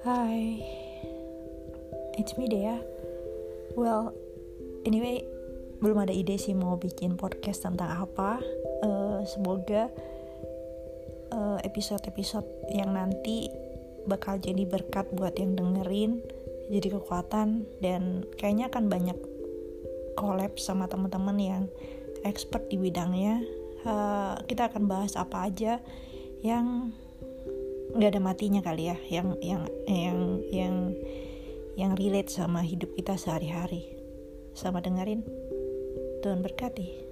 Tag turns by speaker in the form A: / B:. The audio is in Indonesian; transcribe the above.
A: Hai, it's me Dea. Well, anyway, belum ada ide sih mau bikin podcast tentang apa. Uh, semoga uh, episode-episode yang nanti bakal jadi berkat buat yang dengerin, jadi kekuatan dan kayaknya akan banyak collab sama teman-teman yang expert di bidangnya. Uh, kita akan bahas apa aja yang nggak ada matinya kali ya yang yang yang yang yang relate sama hidup kita sehari-hari. Sama dengerin Tuhan berkati